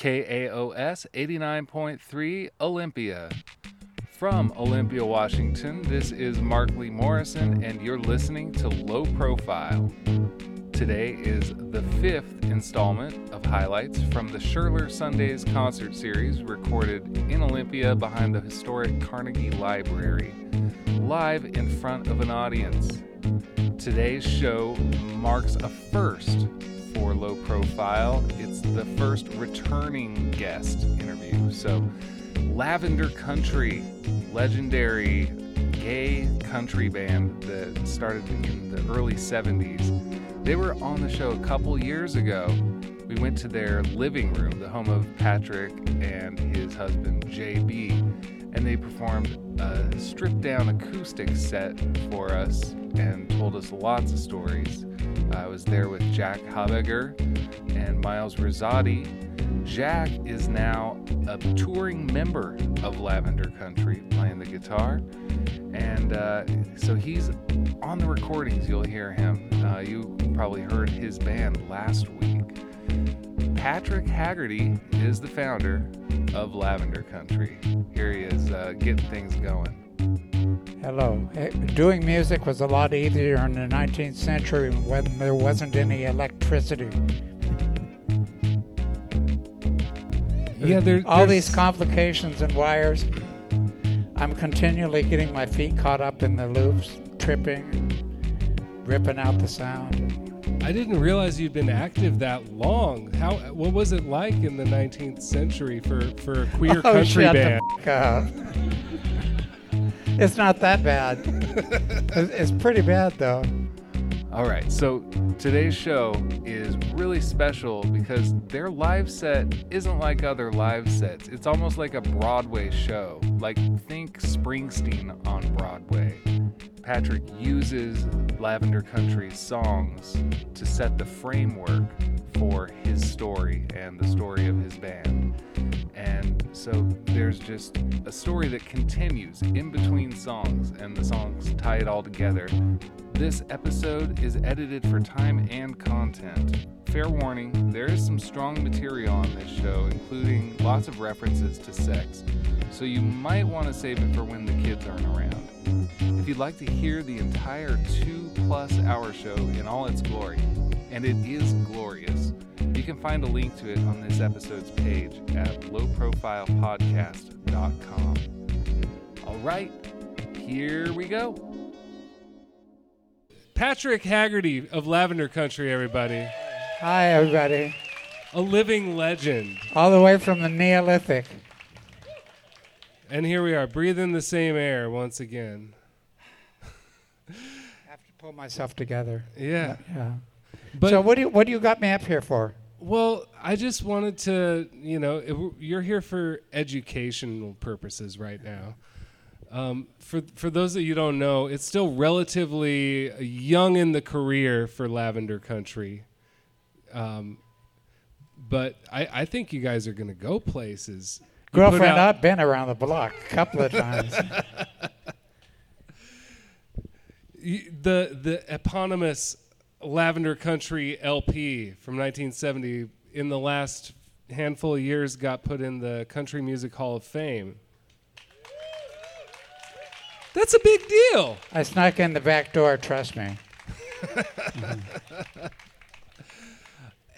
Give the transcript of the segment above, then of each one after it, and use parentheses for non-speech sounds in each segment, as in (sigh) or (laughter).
KAOS 89.3 Olympia. From Olympia, Washington, this is Mark Lee Morrison, and you're listening to Low Profile. Today is the fifth installment of highlights from the Scherler Sundays concert series recorded in Olympia behind the historic Carnegie Library, live in front of an audience. Today's show marks a first for Low Profile. It's the first returning guest interview. So, Lavender Country, legendary gay country band that started in the early 70s. They were on the show a couple years ago. We went to their living room, the home of Patrick and his husband JB, and they performed a stripped down acoustic set for us and told us lots of stories. I was there with Jack Habegger and Miles Rosati. Jack is now a touring member of Lavender Country playing the guitar. And uh, so he's on the recordings, you'll hear him. Uh, you probably heard his band last week. Patrick Haggerty is the founder of Lavender Country. Here he is uh, getting things going. Hello. Doing music was a lot easier in the 19th century when there wasn't any electricity. Yeah, there, All there's- these complications and wires. I'm continually getting my feet caught up in the loops, tripping, ripping out the sound. I didn't realize you'd been active that long. How? What was it like in the 19th century for for a queer Oh, country shut band? the f- up. it's not that bad. It's it's pretty bad though. All right, so today's show is really special because their live set isn't like other live sets. It's almost like a Broadway show. Like, think Springsteen on Broadway. Patrick uses Lavender Country's songs to set the framework for his story and the story of his band. And so there's just a story that continues in between songs, and the songs tie it all together. This episode is edited for time and content. Fair warning, there is some strong material on this show, including lots of references to sex, so you might want to save it for when the kids aren't around. If you'd like to hear the entire two plus hour show in all its glory, and it is glorious, you can find a link to it on this episode's page at lowprofilepodcast.com. All right, here we go. Patrick Haggerty of Lavender Country, everybody, Hi, everybody. a living legend. All the way from the Neolithic. And here we are, breathing the same air once again. I have to pull myself together. Yeah. Yeah. But so what do you what do you got me up here for? Well, I just wanted to, you know, it, you're here for educational purposes right now. Um, for for those that you don't know, it's still relatively young in the career for Lavender Country, um, but I, I think you guys are going to go places. You Girlfriend, out- I've been around the block a couple of times. (laughs) (laughs) the the eponymous Lavender Country LP from 1970 in the last handful of years got put in the Country Music Hall of Fame. That's a big deal. I snuck in the back door, trust me. (laughs)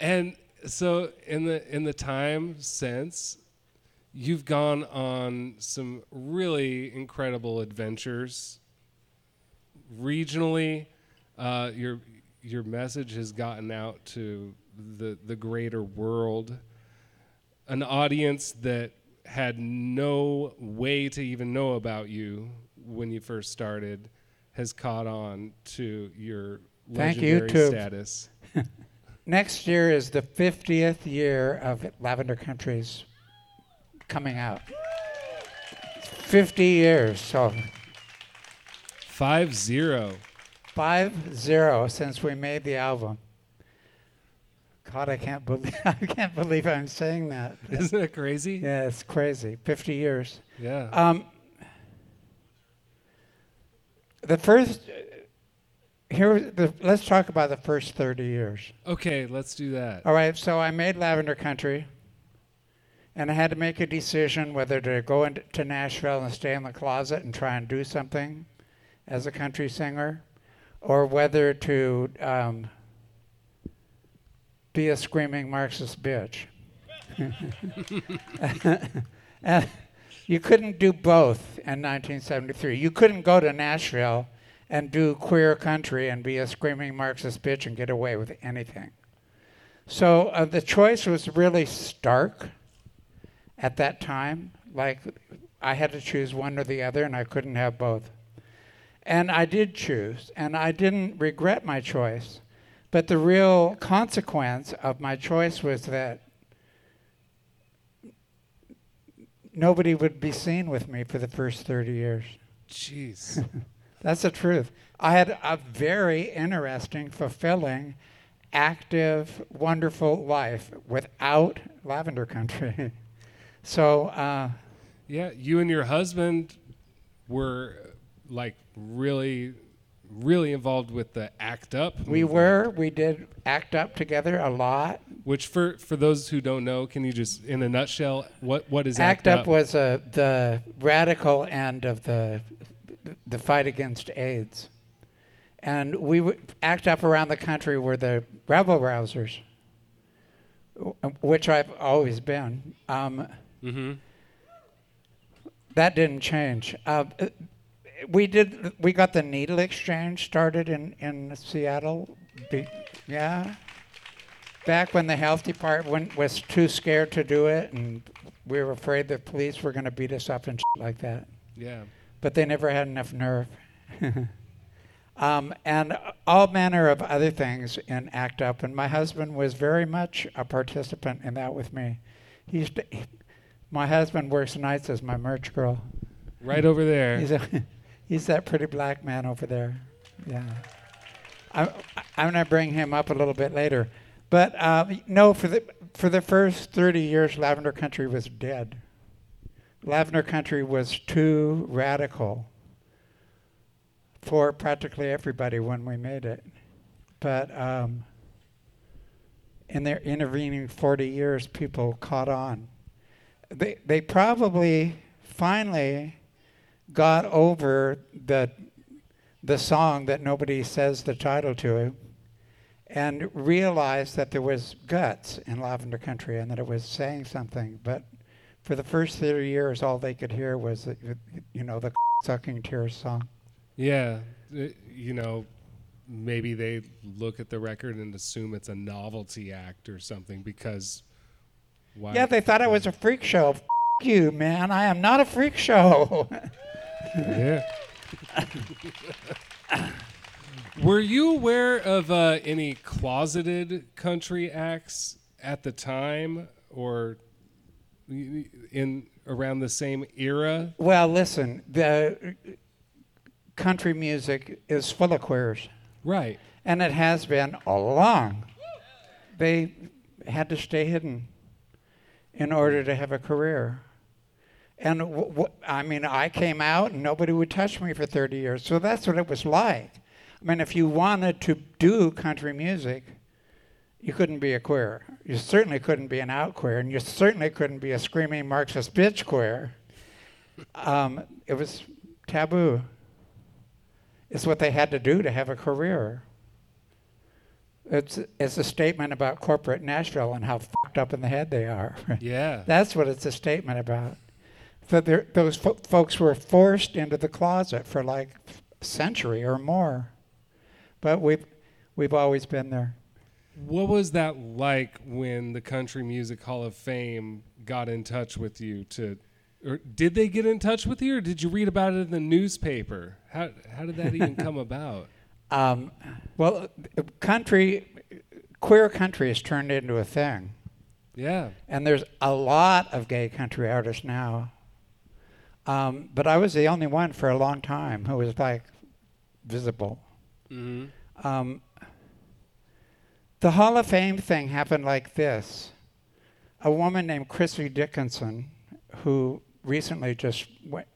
And so in the in the time since you've gone on some really incredible adventures regionally uh, your your message has gotten out to the the greater world an audience that had no way to even know about you when you first started has caught on to your Thank you, legendary YouTube. status (laughs) Next year is the 50th year of Lavender Country's coming out. 50 years, so Five zero. Five zero since we made the album. God, I can't believe (laughs) I can't believe I'm saying that. Isn't that crazy? Yeah, it's crazy. 50 years. Yeah. Um, the first here, the, let's talk about the first 30 years. okay, let's do that. All right, so I made Lavender Country. and I had to make a decision whether to go into Nashville and stay in the closet and try and do something as a country singer, or whether to um, be a screaming Marxist bitch. (laughs) you couldn't do both in 1973. You couldn't go to Nashville and do queer country and be a screaming Marxist bitch and get away with anything. So uh, the choice was really stark at that time. Like I had to choose one or the other, and I couldn't have both. And I did choose, and I didn't regret my choice. But the real consequence of my choice was that nobody would be seen with me for the first 30 years. Jeez. (laughs) That's the truth. I had a very interesting, fulfilling, active, wonderful life without Lavender Country. (laughs) so, uh, yeah, you and your husband were like really, really involved with the ACT UP. we movement, were, we did act up together a lot. Which, for for those who don't know, can you just, in a nutshell, what what is ACT, ACT, Up was uh, the radical end of the the fight against AIDS, and we w- ACT Up around the country were the rebel rousers, which I've always been. Um, Mm-hmm. that didn't change. Uh, we did. We got the needle exchange started in in Seattle. Be, yeah. Back when the health department was too scared to do it, and we were afraid the police were going to beat us up and shit like that. Yeah. But they never had enough nerve. (laughs) um, and all manner of other things in ACT UP. And my husband was very much a participant in that with me. He used to, my husband works nights as my merch girl. Right over there. (laughs) He's, that pretty black man over there. Yeah. I, I'm going to bring him up a little bit later. But uh, no, for the, for the first 30 years, Lavender Country was dead. Lavender Country was too radical for practically everybody when we made it. But um, in their intervening 40 years, people caught on. They, they probably finally got over the, the song that nobody says the title to and realized that there was guts in Lavender Country and that it was saying something. But for the first 30 years, all they could hear was, the, you know, the (laughs) sucking tears song. Yeah. Uh, You know, maybe they look at the record and assume it's a novelty act or something because. Why? Yeah, they thought it was a freak show. F- you, man. I am not a freak show. (laughs) Yeah. Were you aware of uh, any closeted country acts at the time, or in around the same era? well, listen, the country music is full of queers. Right. And it has been all along. They had to stay hidden in order to have a career. And w- w- I mean, I came out and nobody would touch me for 30 years. So that's what it was like. I mean, if you wanted to do country music, you couldn't be a queer. You certainly couldn't be an out queer, and you certainly couldn't be a screaming Marxist bitch queer. Um, it was taboo. It's what they had to do to have a career. It's, it's a statement about corporate Nashville and how fucked up in the head they are. (laughs) Yeah. That's what it's a statement about. That they're- those fo- folks were forced into the closet for like a century or more. But we've, we've always been there. What was that like when the Country Music Hall of Fame got in touch with you to or did they get in touch with you or did you read about it in the newspaper? How how did that even come (laughs) about? Um, well, country, queer country has turned into a thing. Yeah. And there's a lot of gay country artists now. Um, but I was the only one for a long time who was like visible. hmm Um, the Hall of Fame thing happened like this. A woman named Chrissie Dickinson, who recently just went,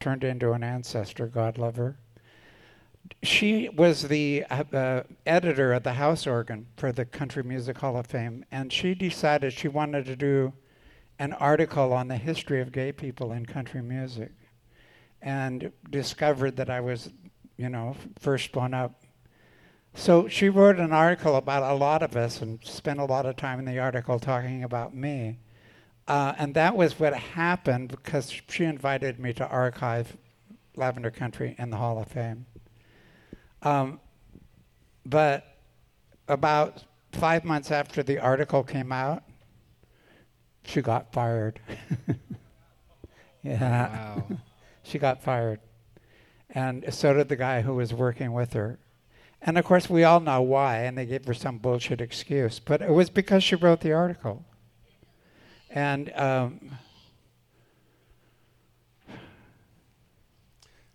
turned into an ancestor, God love her. She was the uh, uh, editor of the house organ for the Country Music Hall of Fame, and she decided she wanted to do an article on the history of gay people in country music and discovered that I was, you know, first one up. So she wrote an article about a lot of us and spent a lot of time in the article talking about me. Uh, and that was what happened because she invited me to archive Lavender Country in the Hall of Fame. Um, but about five months after the article came out, she got fired. (laughs) yeah. Wow. (laughs) she got fired. And so did the guy who was working with her. And of course, we all know why, and they gave her some bullshit excuse. But it was because she wrote the article. And um,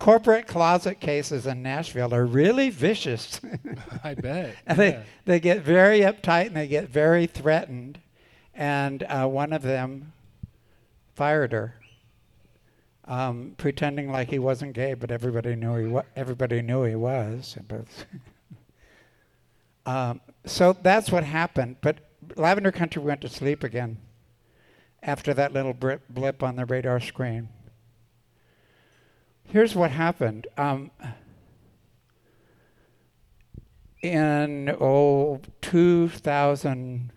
corporate closet cases in Nashville are really vicious. (laughs) I bet. And yeah. they, they get very uptight and they get very threatened. And uh, one of them fired her, um, pretending like he wasn't gay, but everybody knew he wa- everybody knew he was. (laughs) Um, so that's what happened. But Lavender Country went to sleep again after that little blip, on the radar screen. Here's what happened. Um, in oh 2000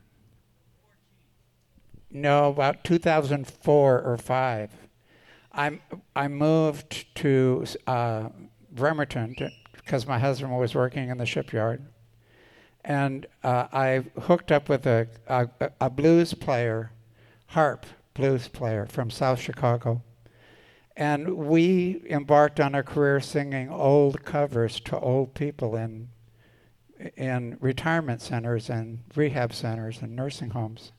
no about 2004 or 5 i i moved to uh, bremerton because my husband was working in the shipyard and uh, i hooked up with a, a, a blues player harp blues player from south chicago and we embarked on a career singing old covers to old people in in retirement centers and rehab centers and nursing homes.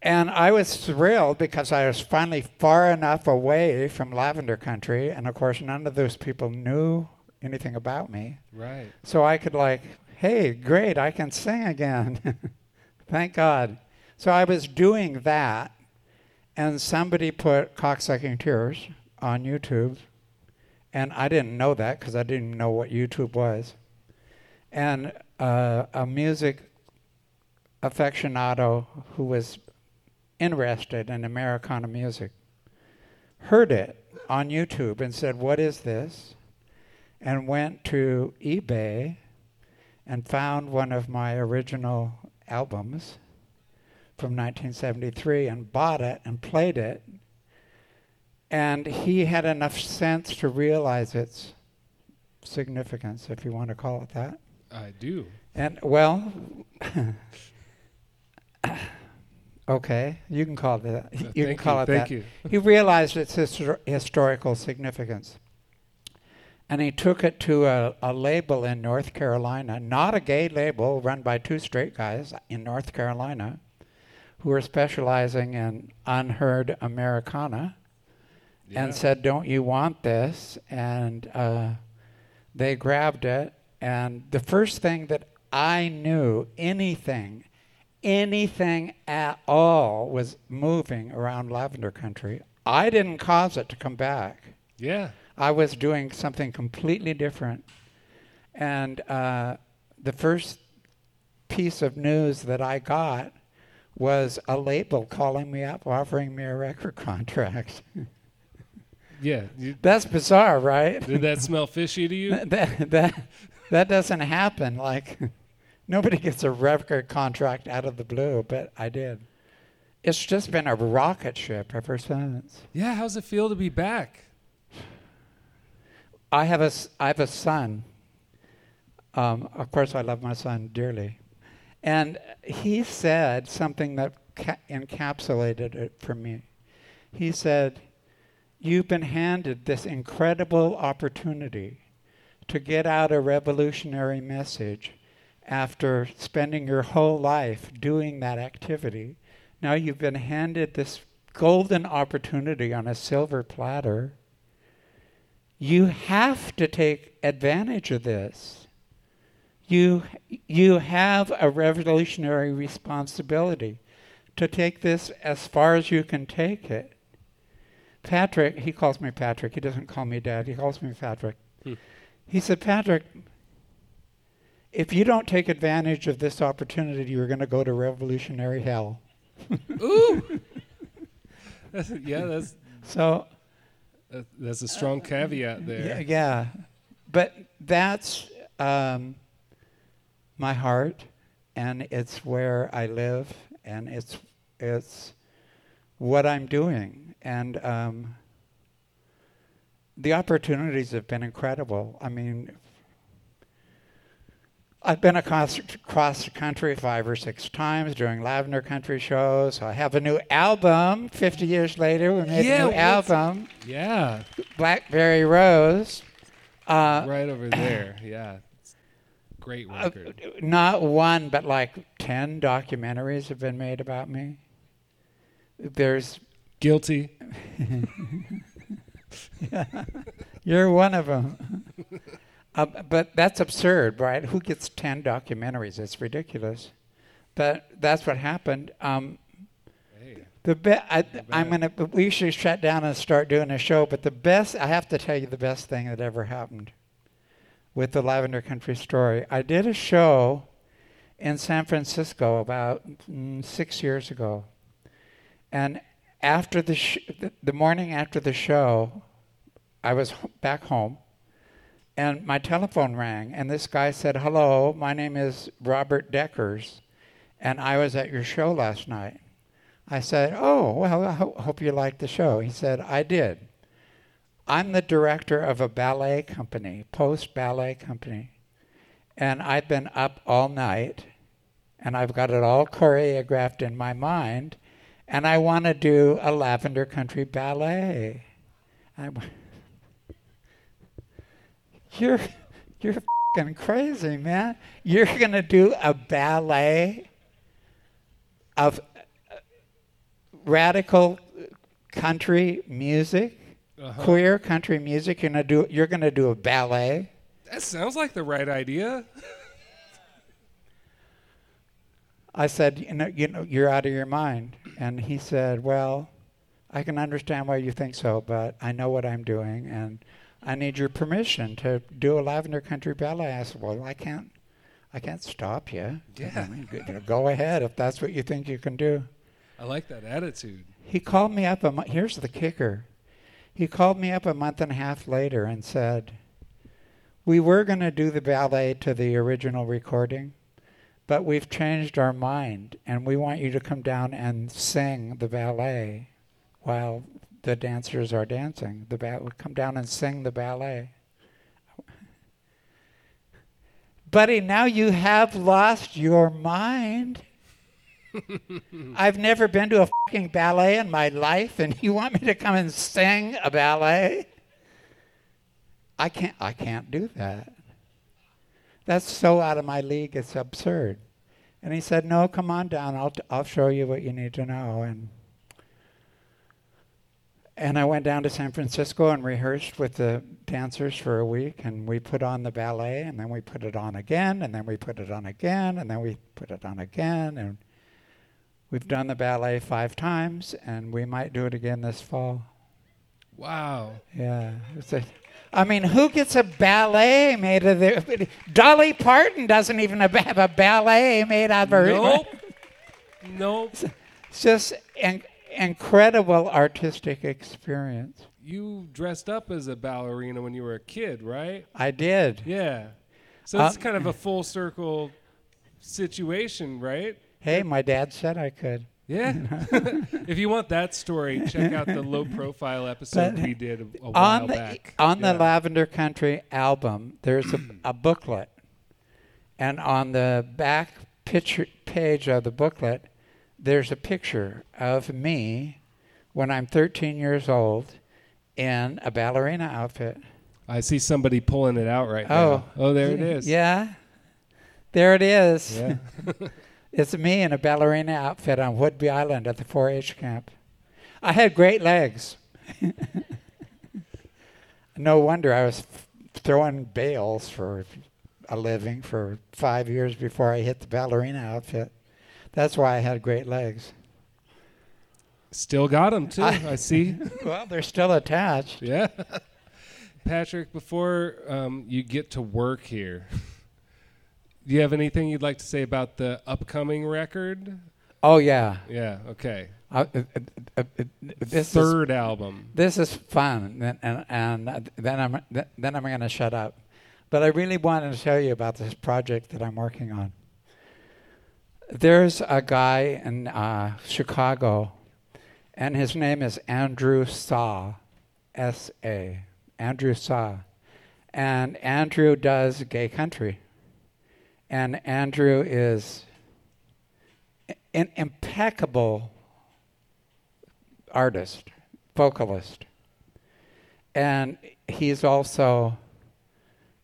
And I was thrilled because I was finally far enough away from lavender country, and of course, none of those people knew anything about me. Right. So I could like, hey, great, I can sing again. (laughs) Thank God. So I was doing that, and somebody put cocksucking tears on YouTube, and I didn't know that because I didn't know what YouTube was. And uh, a music aficionado who was interested in Americana music heard it on YouTube and said, What is this? And went to eBay and found one of my original albums from 1973 and bought it and played it. And he had enough sense to realize its significance, if you want to call it that. I do. And well, (laughs) okay, you can call it that. Uh, You can thank call you. it Thank that. you. He realized its histor- historical significance. And he took it to a, a label in North Carolina, not a gay label run by two straight guys in North Carolina who were specializing in unheard Americana Yeah. and said, Don't you want this? And uh, they grabbed it. And the first thing that I knew, anything, anything at all, was moving around Lavender Country. I didn't cause it to come back. Yeah. I was doing something completely different. And uh, the first piece of news that I got was a label calling me up, offering me a record (laughs) contract. Yeah. You, That's bizarre, right? did that (laughs) smell fishy to you? that, that, that doesn't happen. Like, nobody gets a record contract out of the blue, but I did. It's just been a rocket ship ever since. Yeah. How's it feel to be back? I have a, I have a son. Um, of course, I love my son dearly. And he said something that ca- encapsulated it for me. He said, You've been handed this incredible opportunity to get out a revolutionary message after spending your whole life doing that activity. Now you've been handed this golden opportunity on a silver platter. You have to take advantage of this. You, you have a revolutionary responsibility to take this as far as you can take it. Patrick, he calls me Patrick. He doesn't call me dad. He calls me Patrick. Hmm. He said, Patrick, if you don't take advantage of this opportunity, you're going to go to revolutionary hell. (laughs) Ooh. yeah, that's So that- that's a strong caveat yeah, there. yeah. but that's um, my heart, and it's where I live, and it's it's what I'm doing, and um, the opportunities have been incredible. I mean, I've been across across the country five or six times doing Lavender Country shows. I have a new album. Fifty years later, we made Yeah, a new album, Yeah, Blackberry Rose. Uh, right over there. Yeah, great uh, record. not one, but like ten documentaries have been made about me. There's Guilty. (laughs) You're one of them. (laughs) uh, but that's absurd, right? Who gets 10 documentaries? It's ridiculous. But that's what happened. Um, Hey. the be- I, I'm gonna. We should shut down and start doing a show. But the best, I have to tell you, the best thing that ever happened with the Lavender Country Story. I did a show in San Francisco about mm, six years ago, and after the sh- the, the morning after the show, I was back home, and my telephone rang, and this guy said, "Hello, my name is Robert Dekkers, and I was at your show last night." I said, "Oh, well, I ho- hope you liked the show." He said, "I did. I'm the director of a ballet company, Post Ballet Company, and I've been up all night, and I've got it all choreographed in my mind, and I want to do a Lavender Country ballet." I you're (laughs) you're fing crazy, man. You're gonna do a ballet of uh, radical country music, Uh-huh. queer country music. You're gonna do you're gonna do a ballet. That sounds like the right idea. I said, you know, you know, you're out of your mind. And he said, well, I can understand why you think so, but I know what I'm doing, and I need your permission to do a Lavender Country ballet. I said, well, I can't, I can't stop you. Yeah. I mean, go- go ahead if that's what you think you can do. I like that attitude. He called me up a here's the kicker. He called me up a month and a half later and said, "We were going to do the ballet to the original recording, but we've changed our mind and we want you to come down and sing the ballet while the dancers are dancing. The ba- come down and sing the ballet." Buddy, now you have lost your mind. (laughs) I've never been to a fucking ballet in my life, and you want me to come and sing a ballet? I can't. I can't do that. That's so out of my league. It's absurd. And he said, "No, come on down. I'll t- I'll show you what you need to know." And and I went down to San Francisco and rehearsed with the dancers for a week, and we put on the ballet, and then we put it on again, and then we put it on again, and then we put it on again, and we've done the ballet five times, and we might do it again this fall. Wow. Yeah, it's a. I mean, who gets a ballet made of the? Dolly Parton doesn't even have a ballet made out of her. Nope. nope. It's just an incredible artistic experience. You dressed up as a ballerina when you were a kid, right? I did. Yeah. So Uh, it's kind of a full circle situation, right? Hey, my dad said I could. Yeah. (laughs) (laughs) if you want that story, check out the low profile episode But we did a, a while on the back. on Yeah. the Lavender Country album, there's a, a booklet, and on the back picture page of the booklet, there's a picture of me when I'm 13 years old in a ballerina outfit. I see somebody pulling it out right Oh. now. Oh, there it is. Yeah, there it is. Yeah. (laughs) It's me in a ballerina outfit on Whidbey Island at the 4-H camp. I had great legs. (laughs) no wonder I was f- throwing bales for a living for five years before I hit the ballerina outfit. That's why I had great legs. Still got them too. I- I see. (laughs) Well, they're still attached. Yeah. Patrick, before um, you get to work here, do you have anything you'd like to say about the upcoming record? Oh yeah. Yeah. Okay. Uh, uh, uh, this is Third album. this is fun, and and, and then I'm then I'm going to shut up. But I really wanted to tell you about this project that I'm working on. There's a guy in uh, Chicago, and his name is Andrew Sa, S A, Andrew Sa, and Andrew does gay country, and Andrew is an impeccable artist, vocalist. And he's also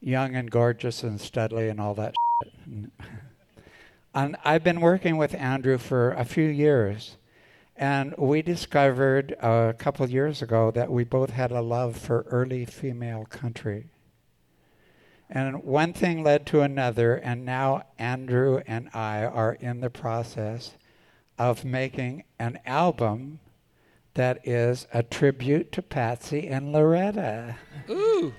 young and gorgeous and studly and all that. (laughs) and I've been working with Andrew for a few years. And we discovered uh, a couple years ago that we both had a love for early female country. And one thing led to another, and now Andrew and I are in the process of making an album that is a tribute to Patsy and Loretta. Ooh.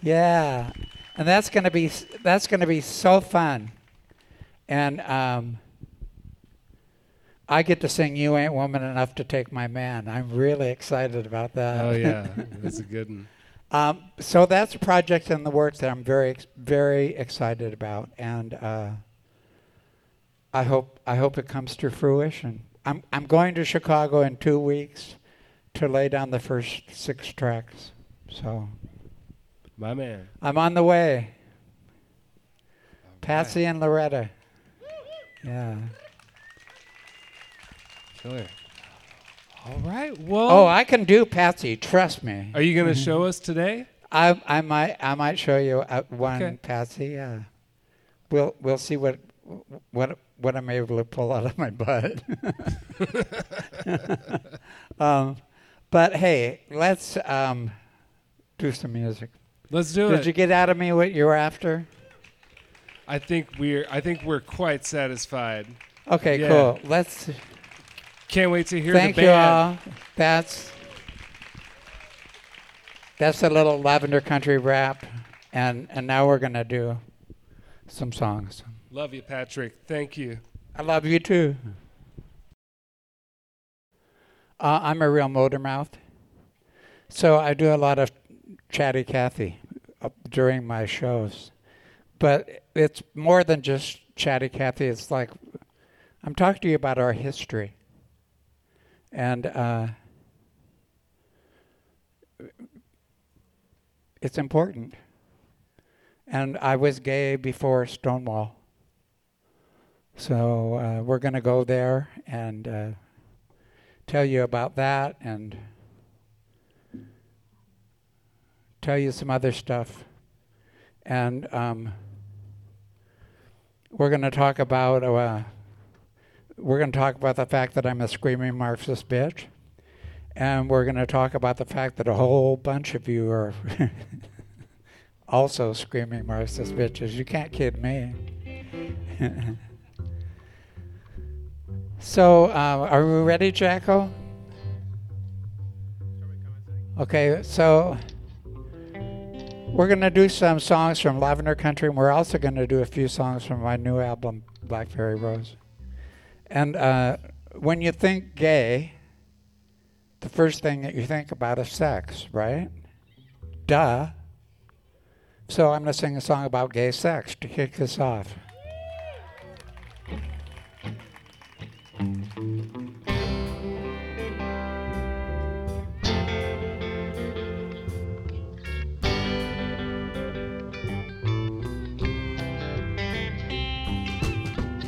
Yeah, and that's gonna be that's gonna be so fun, and um, I get to sing "You Ain't Woman Enough to Take My Man." I'm really excited about that. Oh yeah, (laughs) that's a good one. Um, so that's a project in the works that I'm very, very excited about, and uh, I hope I hope it comes to fruition. I'm I'm going to Chicago in two weeks to lay down the first six tracks. So My man. I'm on the way. Patsy and Loretta. Yeah. Killer. All right. Well. Oh, I can do Patsy. Trust me. are you going to show us today? I I might I might show you uh, one Okay. Patsy. Yeah. We'll we'll see what what what I'm able to pull out of my butt. (laughs) um, but hey, let's um, do some music. Let's do Did it. Did you get out of me what you were after? I think we're. I think we're quite satisfied. Okay, Yeah. cool. Let's Can't wait to hear thank the you all. That's that's a little lavender country rap, and and now we're gonna do some songs. Love you, Patrick. Thank you. I love you too. Uh, I'm a real motor mouth, so I do a lot of chatty Cathy during my shows. But it's more than just chatty Cathy. It's like I'm talking to you about our history, and uh, it's important. And I was gay before Stonewall. So uh, we're going to go there and uh, tell you about that and tell you some other stuff. And um, we're going to talk about uh, we're going to talk about the fact that I'm a screaming Marxist bitch, and we're going to talk about the fact that a whole bunch of you are (laughs) also screaming Marxist bitches. You can't kid me. (laughs) So, uh, are we ready, Jacko? Okay, so we're going to do some songs from Lavender Country, and we're also going to do a few songs from my new album, Blackberry Rose. And uh, when you think gay, the first thing that you think about is sex, right? Duh. So I'm going to sing a song about gay sex to kick this off.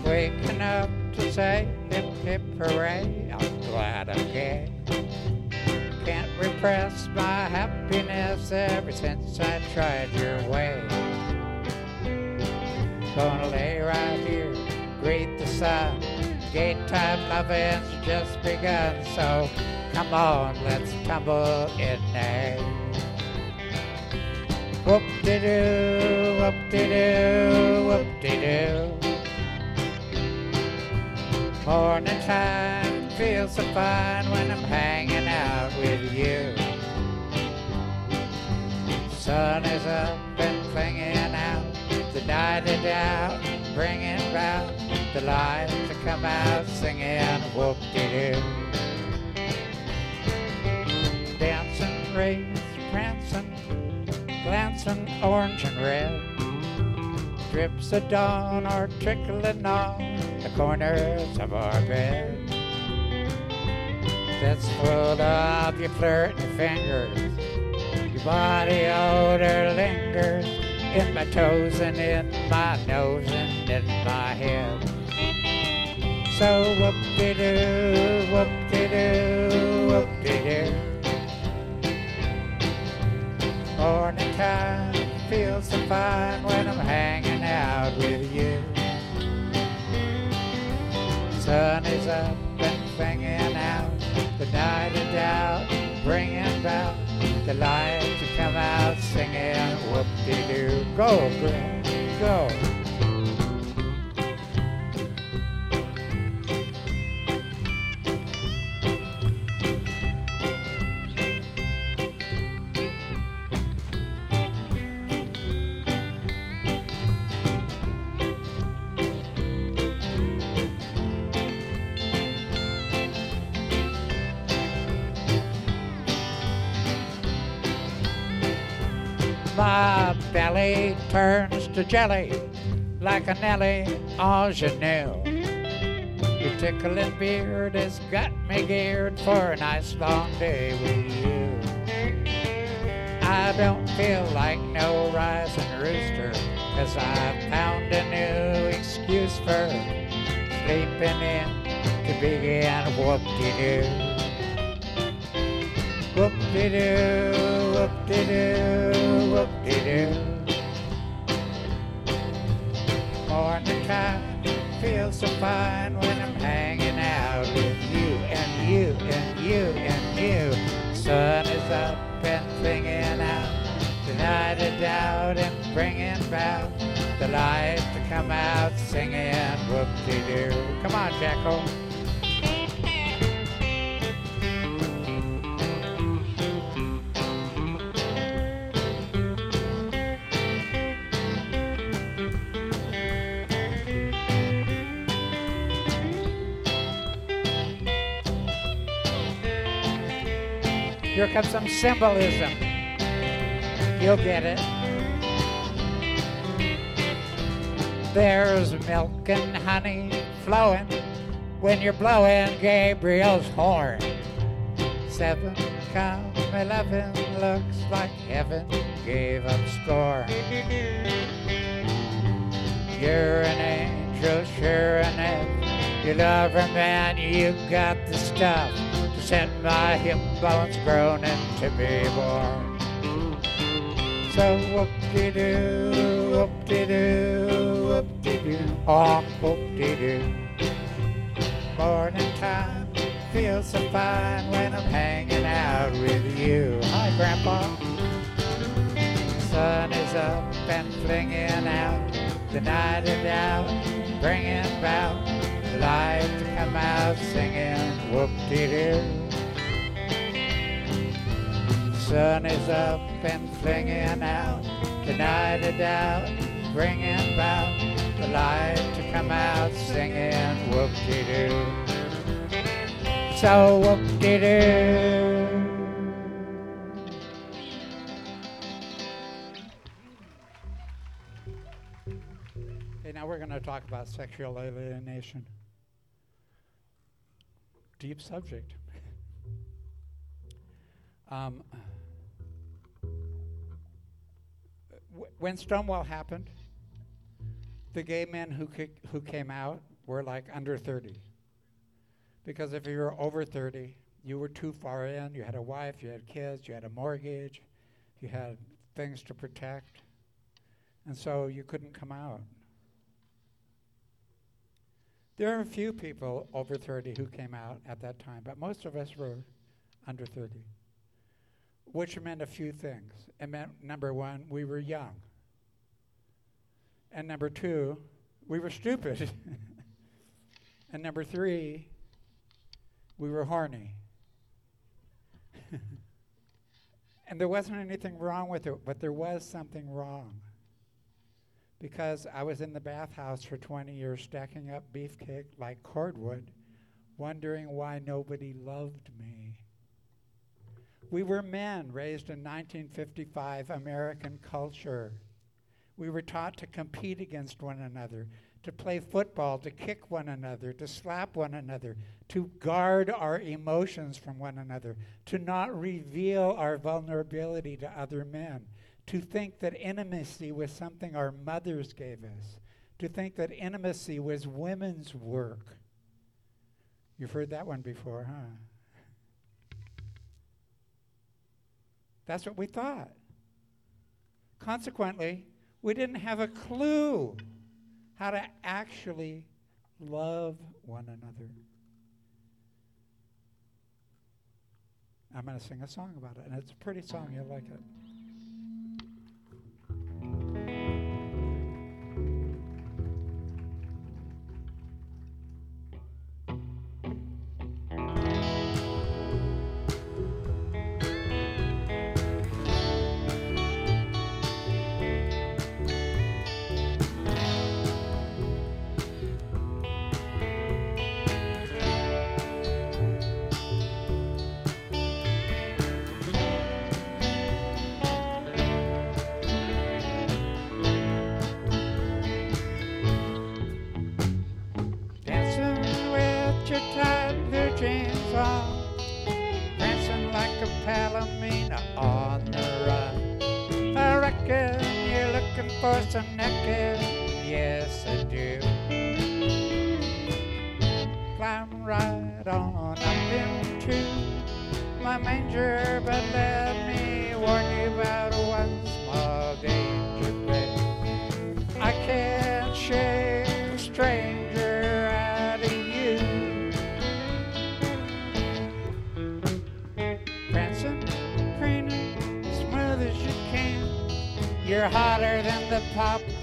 Waking up to say hip hip hooray, I'm glad I'm gay. Can't repress my happiness ever since I tried your way. Gonna lay right here, greet the sun. Gay time loving's just begun, so come on, let's tumble in there. Whoop de doo, whoop de doo, whoop de doo. Morning time feels so fine when I'm hanging out with you. Sun is up and flinging out, the night is out, bringing round the lights to come out singing whoop-de-doo. Dancing rays, prancing, glancing orange and red. Drips of dawn are trickling on the corners of our bed. That's full of your flirting fingers. Your body odor lingers in my toes and in my nose and in my head. So whoop-de-doo, whoop-de-doo, whoop-de-doo. Morning time feels so fine night is out, bringing about the light to come out singing whoop-de-doo. Go, girl, go. To jelly like a Nelly ingenue. Your tickling beard has got me geared for a nice long day with you. I don't feel like no rising rooster, cause I found a new excuse for sleeping in to begin whoop-de-doo. Whoop-de-doo, whoop-de-doo, whoop-de-doo. Time feels so fine when I'm hanging out with you and you and you and you. Sun is up and singing out. The night is out and bringing about the light to come out singing whoop-de-doo. Come on, Jacko. Here comes some symbolism. You'll get it. There's milk and honey flowing when you're blowing Gabriel's horn. Seven come eleven looks like heaven gave up scorn. You're an angel, sure enough. You love her, man, you got the stuff send my hip bones groaning to be born. So whoop-de-doo, whoop-de-doo, whoop-de-doo, oh, whoop-de-doo. Morning time feels so fine when I'm hanging out with you. Hi, Grandpa. Sun is up and flinging out. The night is out, bringing about light to come out singing whoop-de-doo. Sun is up and flinging out. The night is out, bringing about the light to come out singing whoop-de-doo. So whoop-de-doo. Okay, now we're going to talk about sexual alienation. Deep subject. Um, w- when Stonewall happened, the gay men who, ca- who came out were like under 30. Because if you were over 30, you were too far in. You had a wife, you had kids, you had a mortgage, you had things to protect. And so you couldn't come out. There are a few people over 30 who came out at that time, but most of us were under 30, which meant a few things. It meant, number one, we were young. And number two, we were stupid. (laughs) and number three, we were horny. (laughs) and there wasn't anything wrong with it, but there was something wrong. Because I was in the bathhouse for 20 years stacking up beefcake like cordwood, wondering why nobody loved me. We were men raised in 1955 American culture. We were taught to compete against one another, to play football, to kick one another, to slap one another, to guard our emotions from one another, to not reveal our vulnerability to other men, to think that intimacy was something our mothers gave us, to think that intimacy was women's work. You've heard that one before, huh? That's what we thought. Consequently, we didn't have a clue how to actually love one another. I'm going to sing a song about it, and it's a pretty song. You'll like it.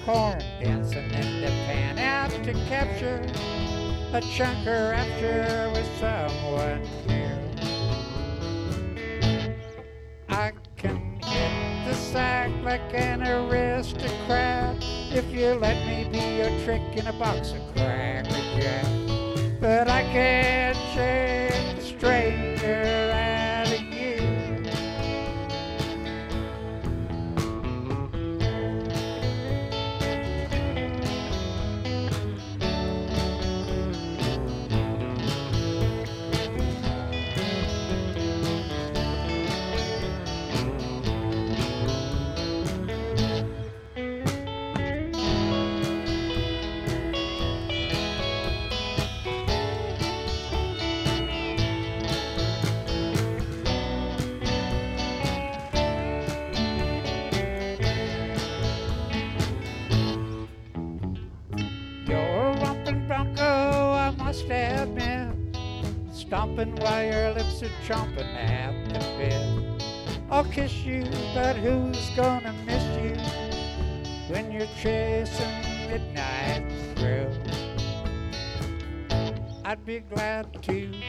Popcorn, dancing in the pan. Out to capture a chunk of rapture with someone new. I can hit the sack like an aristocrat. If you let me be your trick in a box of while your lips are chomping at the bit. I'll kiss you, but who's gonna miss you when you're chasing midnight thrill? I'd be glad to be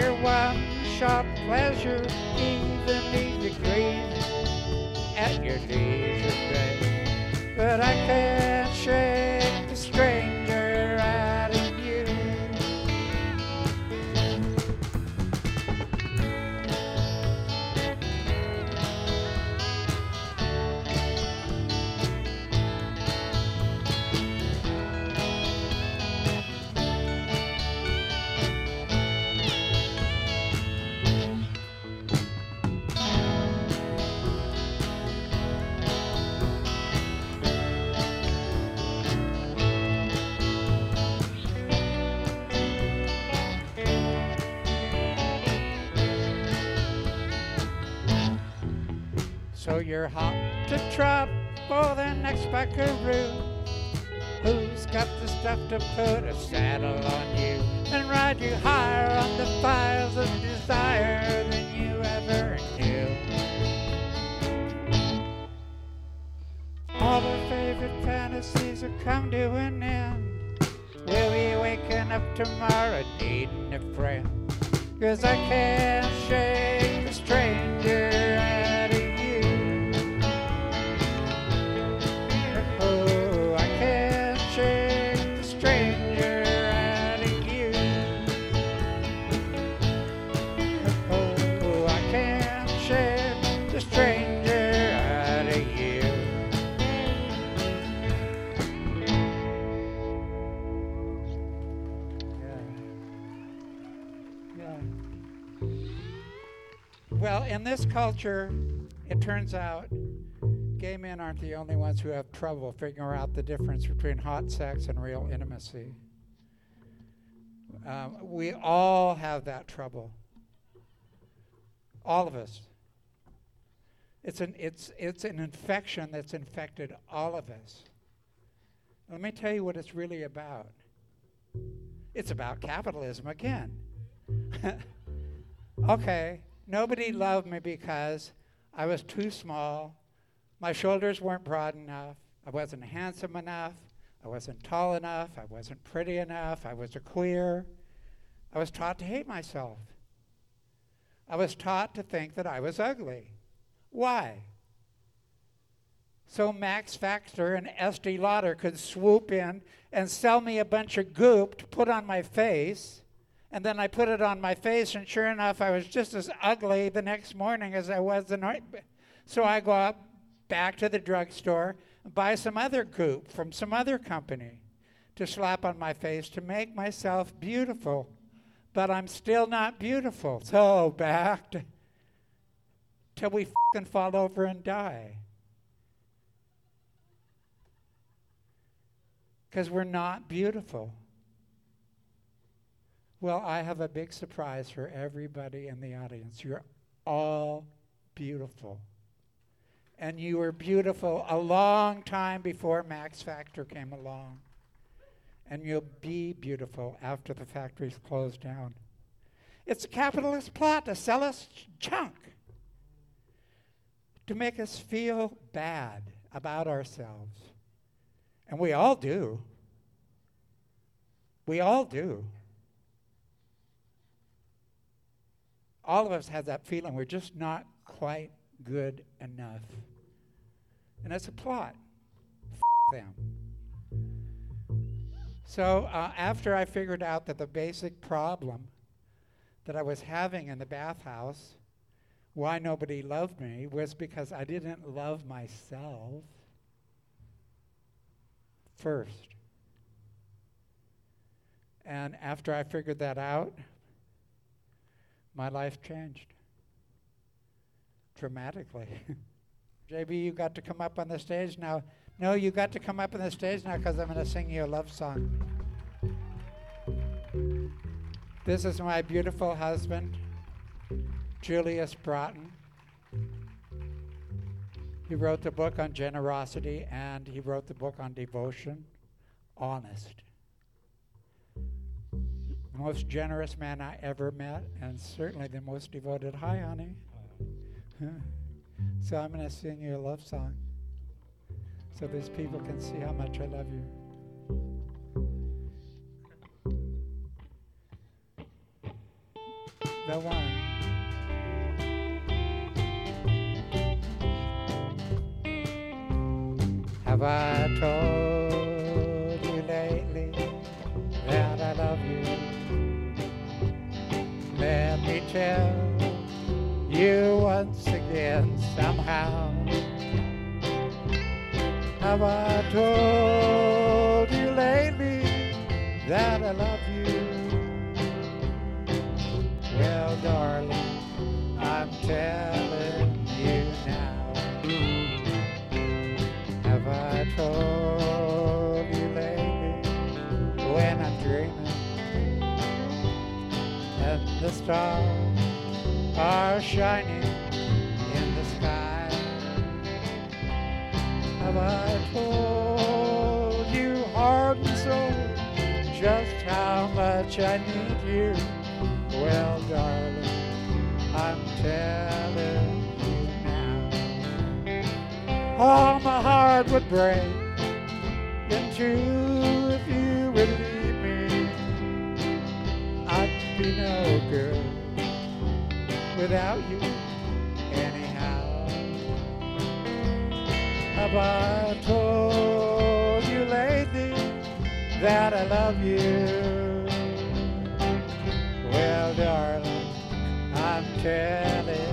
your one-shot pleasure, even if you grieve at your leisure day. But I can't shake to put a saddle on you and ride you higher on the files of desire than you ever knew? All our favorite fantasies have come to an end. We'll be waking up tomorrow needing a friend. Cause I can't shake the stranger in this culture, it turns out gay men aren't the only ones who have trouble figuring out the difference between hot sex and real intimacy. Um, we all have that trouble. All of us. It's an, it's, it's an infection that's infected all of us. Let me tell you what it's really about. It's about capitalism again. (laughs) okay, nobody loved me because I was too small, my shoulders weren't broad enough, I wasn't handsome enough, I wasn't tall enough, I wasn't pretty enough, I was a queer. I was taught to hate myself. I was taught to think that I was ugly. Why? So Max Factor and Estee Lauder could swoop in and sell me a bunch of goop to put on my face. And then I put it on my face, and sure enough, I was just as ugly the next morning as I was the night. So I go up back to the drugstore and buy some other goop from some other company to slap on my face to make myself beautiful but I'm still not beautiful. So back to, till we fucking fall over and die. Because we're not beautiful. Well, I have a big surprise for everybody in the audience. You're all beautiful. And you were beautiful a long time before Max Factor came along and you'll be beautiful after the factory's closed down. It's a capitalist plot to sell us junk, to make us feel bad about ourselves. And we all do. We all do. All of us have that feeling we're just not quite good enough. And it's a plot. F them. So uh, after I figured out that the basic problem that I was having in the bathhouse, why nobody loved me, was because I didn't love myself first. And after I figured that out, my life changed dramatically. (laughs) JB, you got to come up on the stage now. No, you got to come up on the stage now because I'm going to sing you a love song. This is my beautiful husband, Julius Broughton. He wrote the book on generosity and he wrote the book on devotion, honest. Most generous man I ever met, and certainly the most devoted. Hi, honey. so I'm going to sing you a love song so these people can see how much I love you. The one. Have I told Let you once again somehow. Have I told you lately that I love you? Well, darling, I'm telling you now. Have I told you lately when I'm dreaming and the stars are shining in the sky? Have I told you, heart and soul, just how much I need you? Well, darling, I'm telling you now. Oh, my heart would break in two if you would leave me. I'd be no good without you anyhow. Have I told you lately that I love you? Well, darling, I'm telling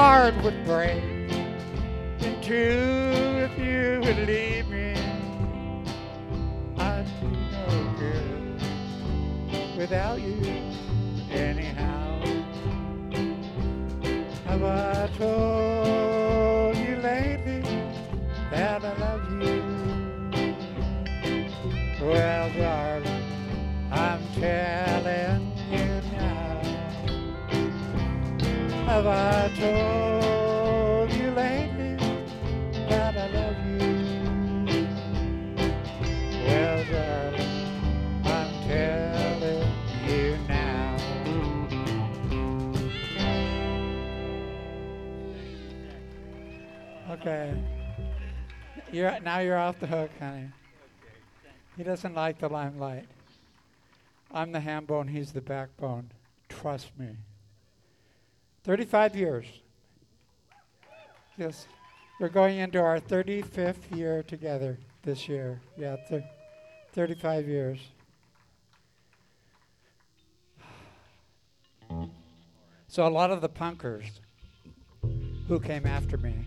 heart would break in two if you would leave the hook, honey. He doesn't like the limelight. I'm the ham bone, he's the backbone. Trust me. 35 years. Yes. We're going into our 35th year together this year. Yeah, thir- 35 years. So a lot of the punkers who came after me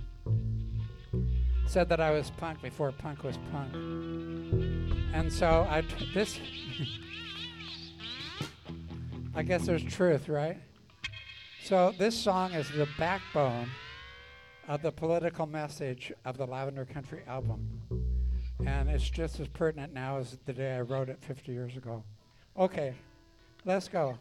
said that I was punk before punk was punk. And so I t- this (laughs) I guess there's truth, right? So this song is the backbone of the political message of the Lavender Country album. And it's just as pertinent now as the day I wrote it 50 years ago. Okay, let's go.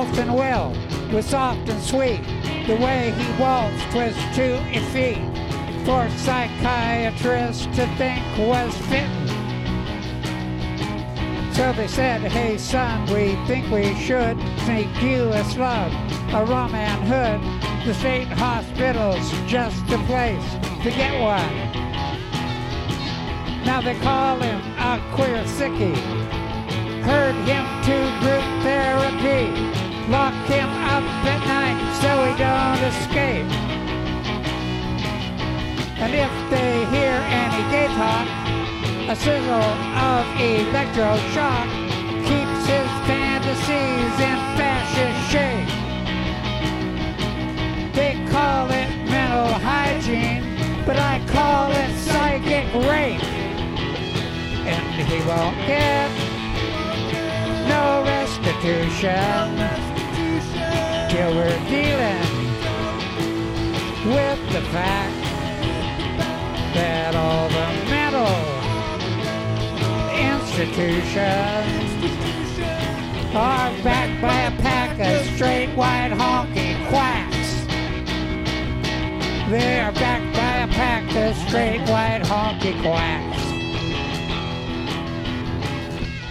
Waltzing Will was soft and sweet. The way he waltzed was to effete. For psychiatrists to think was fitting. So they said, hey son, we think we should sneak you a slug, a rum and hood. The state hospital's just a place to get one. Now they call him a queer sickie herd him to group therapy, lock him up at night so he don't escape. And if they hear any gay talk, a sizzle of electroshock keeps his fantasies in fascist shape. They call it mental hygiene, but I call it psychic rape. And he won't get no restitution we're dealing with the fact that all the metal institutions are backed by a pack of straight white honky quacks. They are backed by a pack of straight white honky quacks.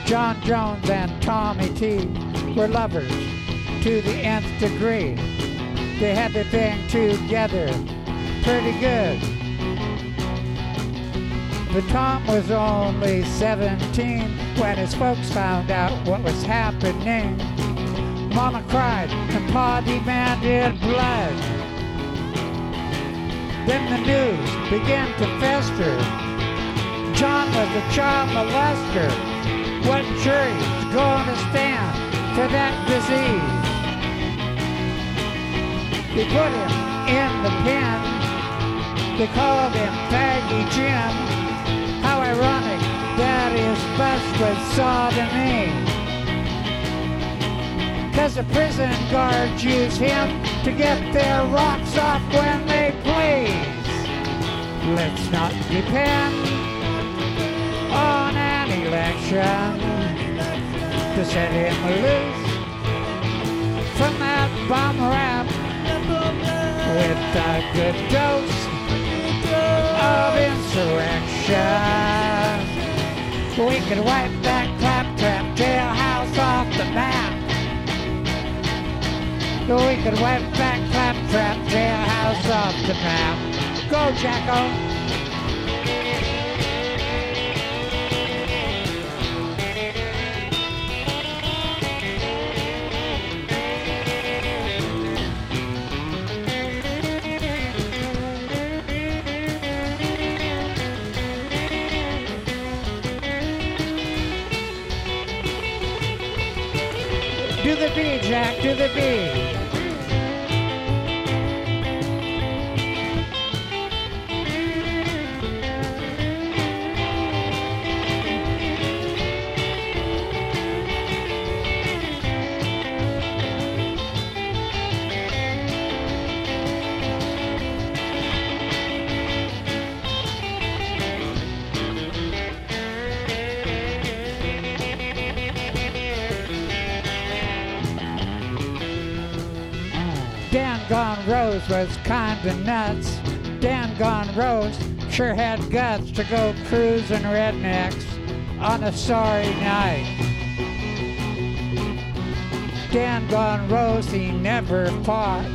John Jones and Tommy T were lovers to the nth degree. They had their thing together pretty good. But Tom was only 17 when his folks found out what was happening. Mama cried and Pa demanded blood. Then the news began to fester. John was a child molester. What jury's gonna stand for that disease? They put him in the pen. They called him Faggy Jim. How ironic that his bust was sodomy. Cause the prison guards use him to get their rocks off when they please. Let's not depend on an election to set him loose from that bomb rap with a good dose of insurrection. We could wipe that claptrap jailhouse off the map. We could wipe that claptrap jailhouse off the map. Go, Jacko. The B, Jack, to the B. Gone Rose was kinda nuts. Dan Gone Rose sure had guts to go cruising rednecks on a sorry night. Dan Gone Rose, he never fought.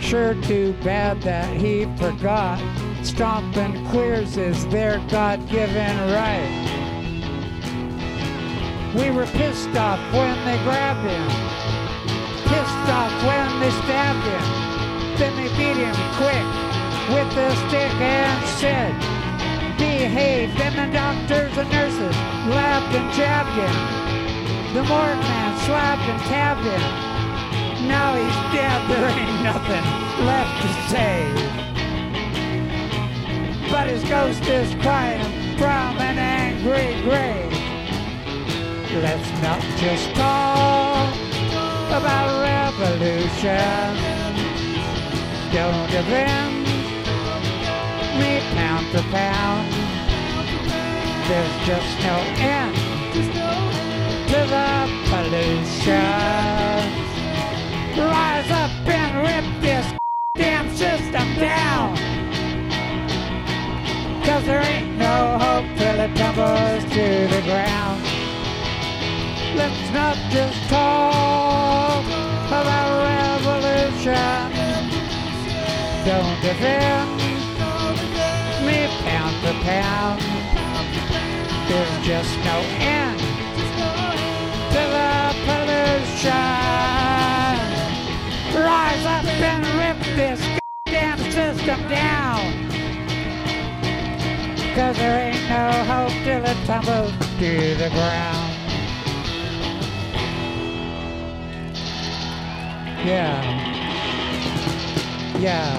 Sure too bad that he forgot. Stomping queers is their God-given right. We were pissed off when they grabbed him pissed off when they stabbed him. Then they beat him quick with a stick and said, Behave. Then the doctors and nurses laughed and jabbed him. The morgue man slapped and tabbed him. Now he's dead, (laughs) there ain't nothing left to say. But his ghost is crying from an angry grave. Let's not just talk about revolution. Don't avenge me pound for pound. There's just no end to the pollution. Rise up and rip this damn system down. Cause there ain't no hope till it tumbles to the ground. Let's not just talk about revolution. Don't defend me pound for pound. There's just no end to the pollution. Rise up and rip this damn system down. Cause there ain't no hope till it tumbles to the ground. Yeah. Yeah.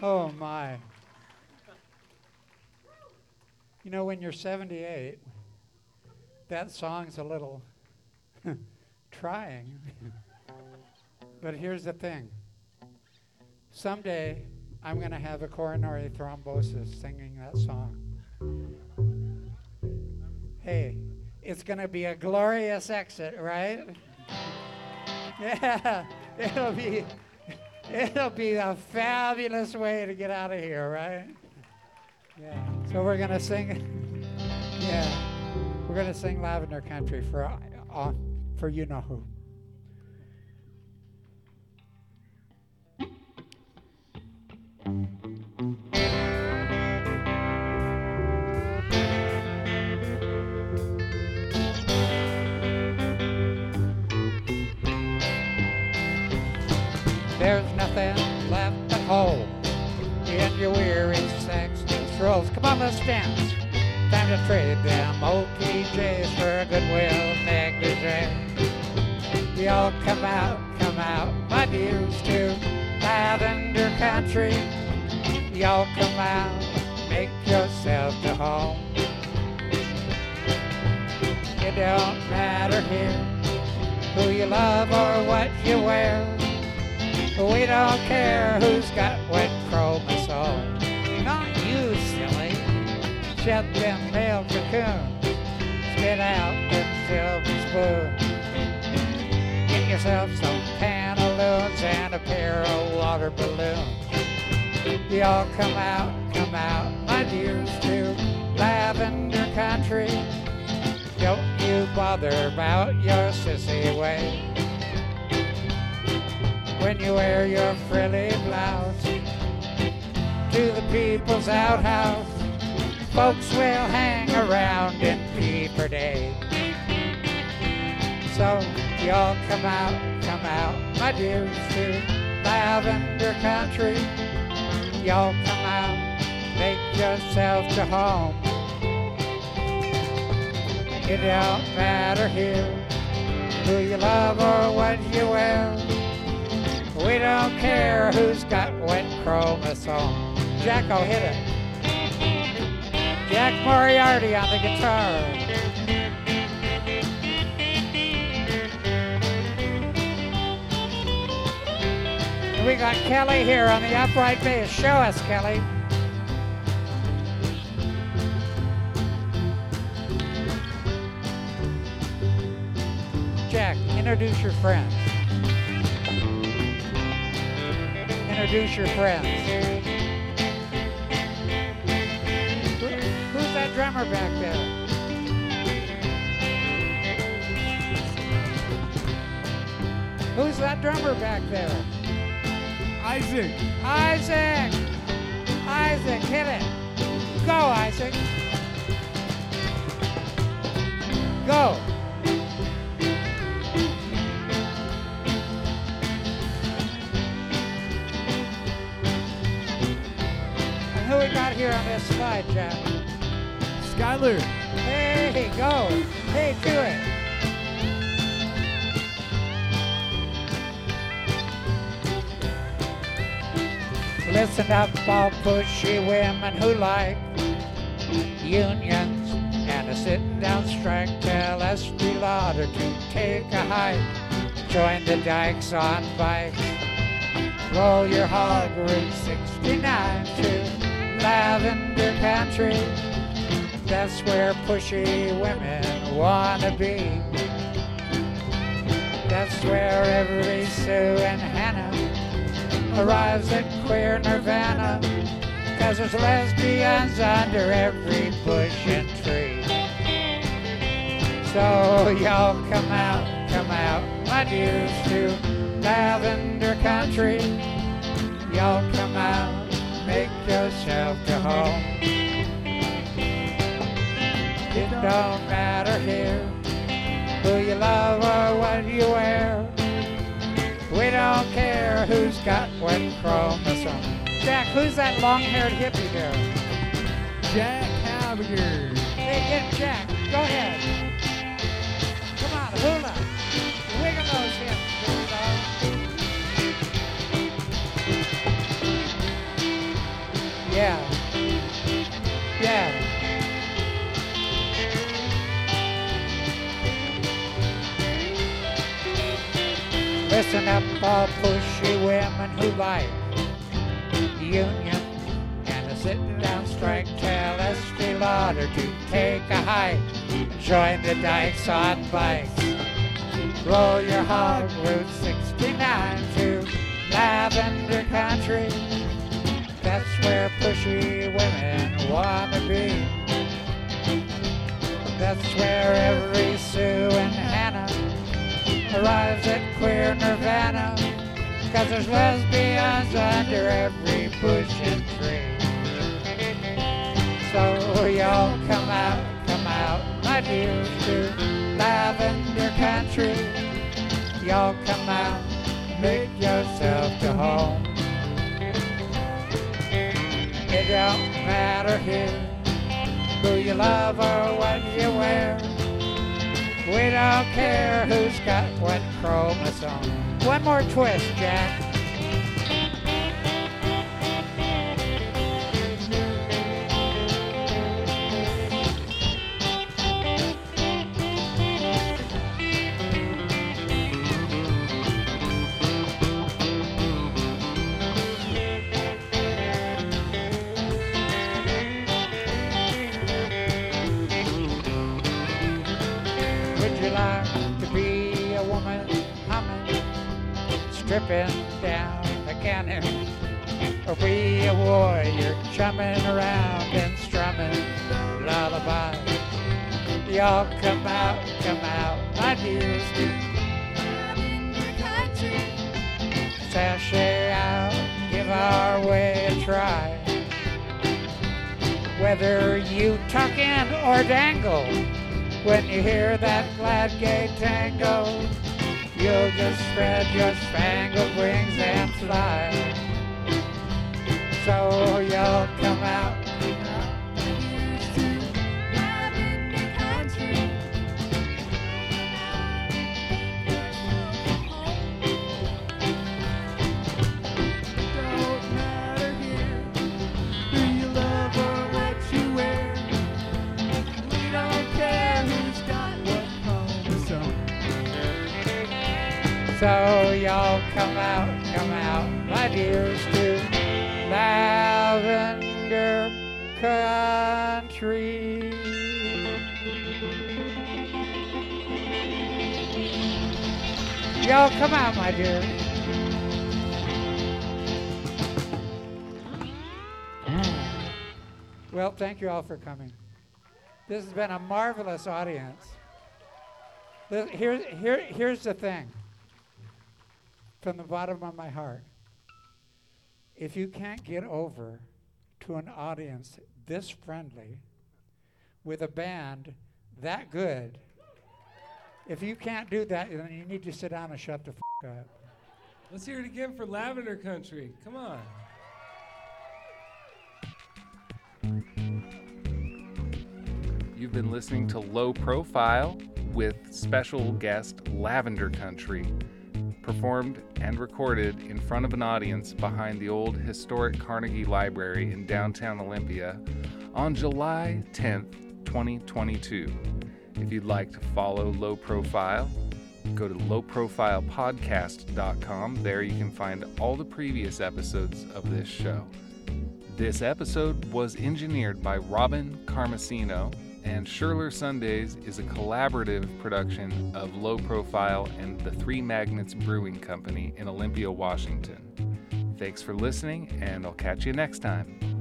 Oh my. You know, when you're 78, that song's a little (laughs) trying. but here's the thing someday I'm going to have a coronary thrombosis singing that song. Hey, it's going to be a glorious exit, right? Yeah, it'll be it'll be a fabulous way to get out of here, right? Yeah. So we're to sing Yeah. We're to sing Lavender Country for uh, for you know who. Strolls. Come on, let's dance. Time to trade them old PJs for a goodwill negligee. Y'all come out, come out, my dears, to lavender country. Y'all come out, make yourself to home. It don't matter here who you love or what you wear. We don't care who's got what chromosome. Shed them male cocoons. Spit out them silver spoons. Get yourself some pantaloons and a pair of water balloons. Y'all come out, come out, my dears, to lavender country. Don't you bother about your sissy ways when you wear your frilly blouse to the people's outhouse. Folks will hang around in peeper day. So y'all come out, come out, my dears, to lavender country. Y'all come out, make yourself to home. It don't matter here who you love or what you wear. We don't care who's got what chromosome. Jacko, hit it. Jack Moriarty on the guitar. We got Kelly here on the upright bass. Show us, Kelly. Jack, introduce your friends. Introduce your friends. Drummer back there? Who's that drummer back there? Isaac. Isaac! Isaac, hit it. Go, Isaac. Go. And who we got here on this slide, Jack? Skyler. Hey, go. Hey, do it. Listen up, all pushy women who like unions and a sitting down strike. Tell Estee Lauder to take a hike. Join the dykes on bikes. Roll your hog Route 69 to Lavender Country. That's where pushy women wanna be. That's where every Sue and Hannah arrives at queer nirvana. Cause there's lesbians under every bush and tree. So y'all come out, come out, my dears, to Lavender Country. Y'all come out, make yourself to home. It don't matter here who you love or what you wear. We don't care who's got what chromosome. Jack, who's that long-haired hippie there? Jack Habiger. Hey, get Jack. Go ahead. Come on, hula. Listen up, all pushy women who like union and a sitting down strike. Tell Estee Lauder to take a hike. Join the dykes on bikes. Roll your hog Route 69 to Lavender Country. That's where pushy women wanna be. That's where every Sue and Hannah arrives at queer nirvana. Cause there's lesbians under every bush and tree. So y'all come out, come out, my dears, to Lavender Country. Y'all come out, make yourself to home. It don't matter here who you love or what you wear. We don't care who's got what chromosome. One more twist, Jack. When you hear that glad gay tango, you'll just spread your spangled wings and fly. So you'll come out, Country. Y'all come out, my dear. Well, thank you all for coming. This has been a marvelous audience. Here, here, here's the thing from the bottom of my heart. If you can't get over to an audience this friendly with a band that good, if you can't do that, then you need to sit down and shut the f- up. Let's hear it again for Lavender Country. Come on. You've been listening to Low Profile with special guest Lavender Country, performed and recorded in front of an audience behind the old historic Carnegie Library in downtown Olympia on July 10th, 2022. If you'd like to follow Low Profile, go to lowprofilepodcast.com. There you can find all the previous episodes of this show. This episode was engineered by Robin Carmosino, and Scherler Sundays is a collaborative production of Low Profile and the Three Magnets Brewing Company in Olympia, Washington. Thanks for listening, and I'll catch you next time.